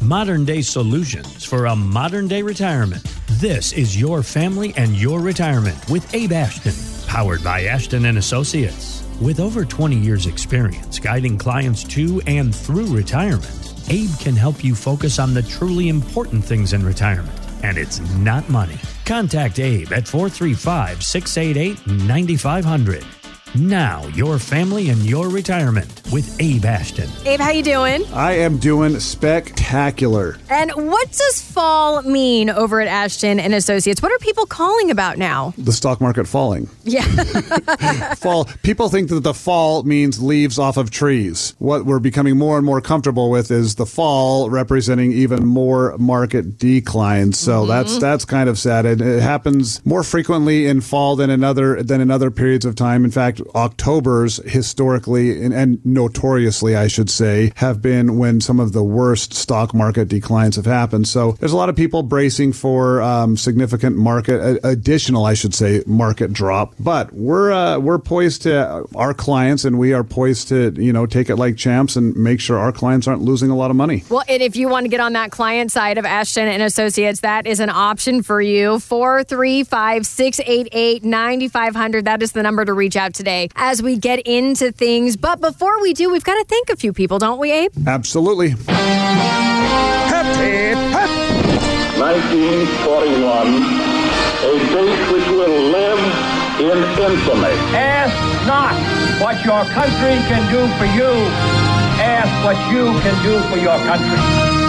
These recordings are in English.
modern day solutions for a modern day retirement. This is your family and your retirement with Abe Ashton, powered by Ashton and Associates. With over 20 years experience guiding clients to and through retirement, Abe can help you focus on the truly important things in retirement, and it's not money. Contact Abe at 435 688 9500. Now, your family and your retirement with Abe Ashton. Abe, how you doing? I am doing spectacular. And what does fall mean over at Ashton and Associates? What are people calling about now? The stock market falling. Yeah. fall. People think that the fall means leaves off of trees. What we're becoming more and more comfortable with is the fall representing even more market declines. So mm-hmm. that's that's kind of sad. It, it happens more frequently in fall than in other than in other periods of time. In fact, October's historically and, and notoriously, I should say, have been when some of the worst stock market declines have happened. So there's a lot of people bracing for um, significant market additional, I should say, market drop. But we're uh, we're poised to our clients, and we are poised to you know take it like champs and make sure our clients aren't losing a lot of money. Well, and if you want to get on that client side of Ashton and Associates, that is an option for you. Four three five six eight eight ninety five hundred. That is the number to reach out today as we get into things. But before we do, we've got to thank a few people, don't we, Abe? Absolutely. Hip, hip, hip. 1941, a date which will live in infamy. Ask not what your country can do for you. Ask what you can do for your country.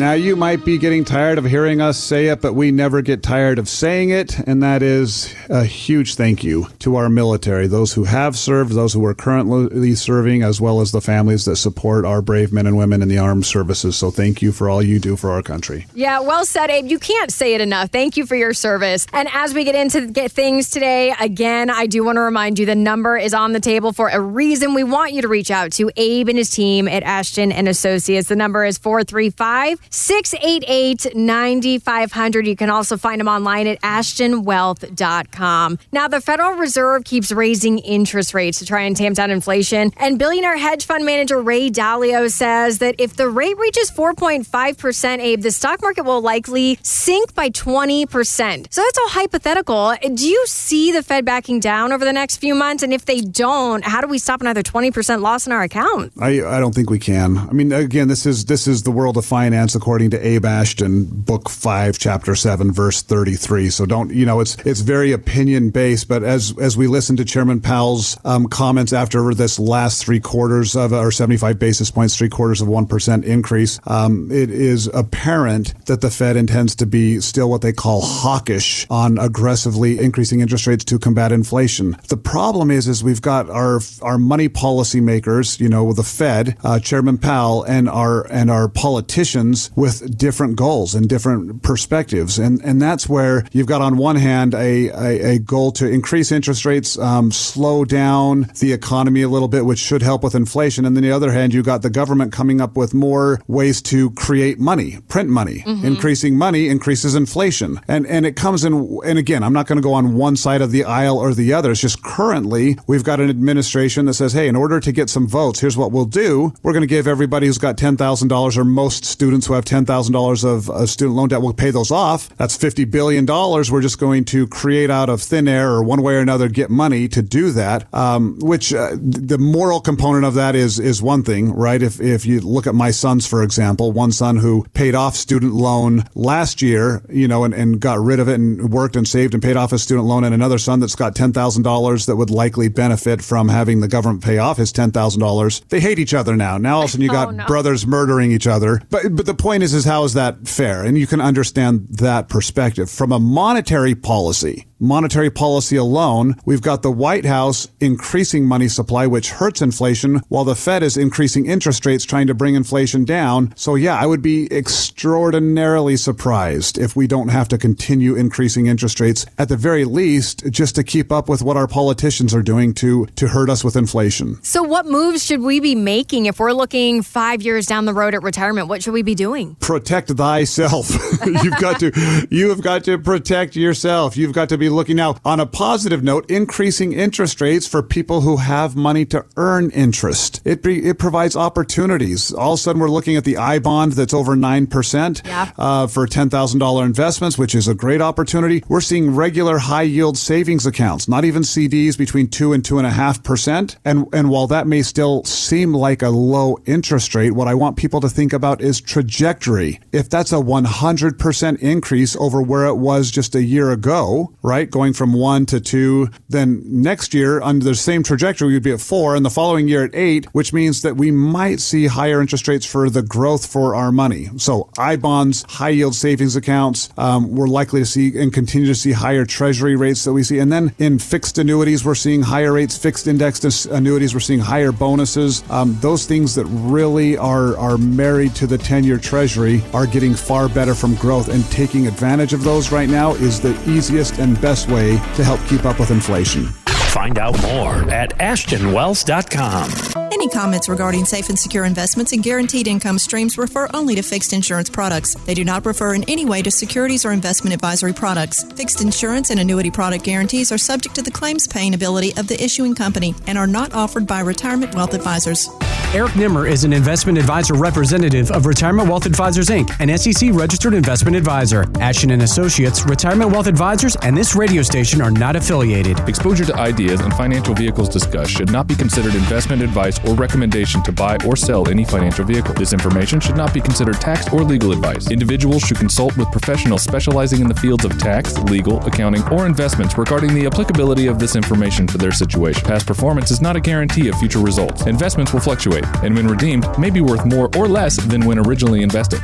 Now, you might be getting tired of hearing us say it, but we never get tired of saying it, and that is a huge thank you to our military, those who have served, those who are currently serving, as well as the families that support our brave men and women in the armed services. So, thank you for all you do for our country. Yeah, well said, Abe. You can't say it enough. Thank you for your service. And as we get into get things today, again, I do want to remind you the number is on the table for a reason. We want you to reach out to Abe and his team at Ashton and Associates. The number is 435 688 9500. You can also find them online at ashtonwealth.com. Now, the Federal Reserve keeps raising interest rates to try and tamp down inflation. And billionaire hedge fund manager Ray Dalio says that if the rate reaches 4.5%, Abe, the stock market will likely sink by 20%. So that's all hypothetical. Do you see the Fed backing down over the next few months? And if they don't, how do we stop another 20% loss in our account? I, I don't think we can. I mean, again, this is this is the world of finance according to Abe Ashton, book five, chapter seven, verse 33. So don't, you know, it's, it's very opinion based, but as, as we listen to Chairman Powell's um, comments after this last three quarters of, or 75 basis points, three quarters of 1% increase, um, it is apparent that the Fed intends to be still what they call hawkish on aggressively increasing interest rates to combat inflation. The problem is, is we've got our, our money policymakers, you know, the Fed, uh, Chairman Powell and our, and our politicians with different goals and different perspectives. And, and that's where you've got on one hand a, a, a goal to increase interest rates, um, slow down the economy a little bit, which should help with inflation. And then the other hand, you've got the government coming up with more ways to create money, print money. Mm-hmm. Increasing money increases inflation. And, and it comes in, and again, I'm not going to go on one side of the aisle or the other. It's just currently we've got an administration that says, hey, in order to get some votes, here's what we'll do. We're going to give everybody who's got $10,000 or most students who have $10,000 of, of student loan debt. We'll pay those off. That's $50 billion. We're just going to create out of thin air or one way or another get money to do that, um, which uh, the moral component of that is, is one thing, right? If, if you look at my sons, for example, one son who paid off student loan last year, you know, and, and got rid of it and worked and saved and paid off his student loan and another son that's got $10,000 that would likely benefit from having the government pay off his $10,000. They hate each other now. Now all of a sudden you got oh, no. brothers murdering each other. But, but the point is, is how is that fair? And you can understand that perspective. From a monetary policy, monetary policy alone, we've got the White House increasing money supply, which hurts inflation, while the Fed is increasing interest rates, trying to bring inflation down. So, yeah, I would be extraordinarily surprised if we don't have to continue increasing interest rates at the very least, just to keep up with what our politicians are doing to, to hurt us with inflation. So, what moves should we be making if we're looking five years down the road at retirement? What should we be doing? Protect thyself. You've got to, you have got to protect yourself. You've got to be looking now on a positive note, increasing interest rates for people who have money to earn interest. It be, it provides opportunities. All of a sudden, we're looking at the I bond that's over nine percent Yeah. uh, for ten thousand dollar investments, which is a great opportunity. We're seeing regular high yield savings accounts, not even CDs, between two and two and a half percent. And and while that may still seem like a low interest rate, what I want people to think about is trajectory. If that's a one hundred percent increase over where it was just a year ago, right, going from one to two, then next year under the same trajectory we'd be at four, and the following year at eight, which means that we might see higher interest rates for the growth for our money. So I bonds, high yield savings accounts, um, we're likely to see and continue to see higher treasury rates that we see. And then in fixed annuities, we're seeing higher rates, fixed indexed annuities, we're seeing higher bonuses. Um, those things that really are, are married to the 10 year treasury are getting far better from growth. And taking advantage of those right now is the easiest and best way to help keep up with inflation. Find out more at ashtonwealth.com. Any comments regarding safe and secure investments and guaranteed income streams refer only to fixed insurance products. They do not refer in any way to securities or investment advisory products. Fixed insurance and annuity product guarantees are subject to the claims paying ability of the issuing company and are not offered by retirement wealth advisors. Eric Nimmer is an investment advisor representative of Retirement Wealth Advisors Inc., an SEC registered investment advisor. Ashton and Associates, Retirement Wealth Advisors, and this radio station are not affiliated. Exposure to ideas and financial vehicles discussed should not be considered investment advice or recommendation to buy or sell any financial vehicle. This information should not be considered tax or legal advice. Individuals should consult with professionals specializing in the fields of tax, legal, accounting, or investments regarding the applicability of this information for their situation. Past performance is not a guarantee of future results. Investments will fluctuate, and when redeemed, may be worth more or less than when originally invested.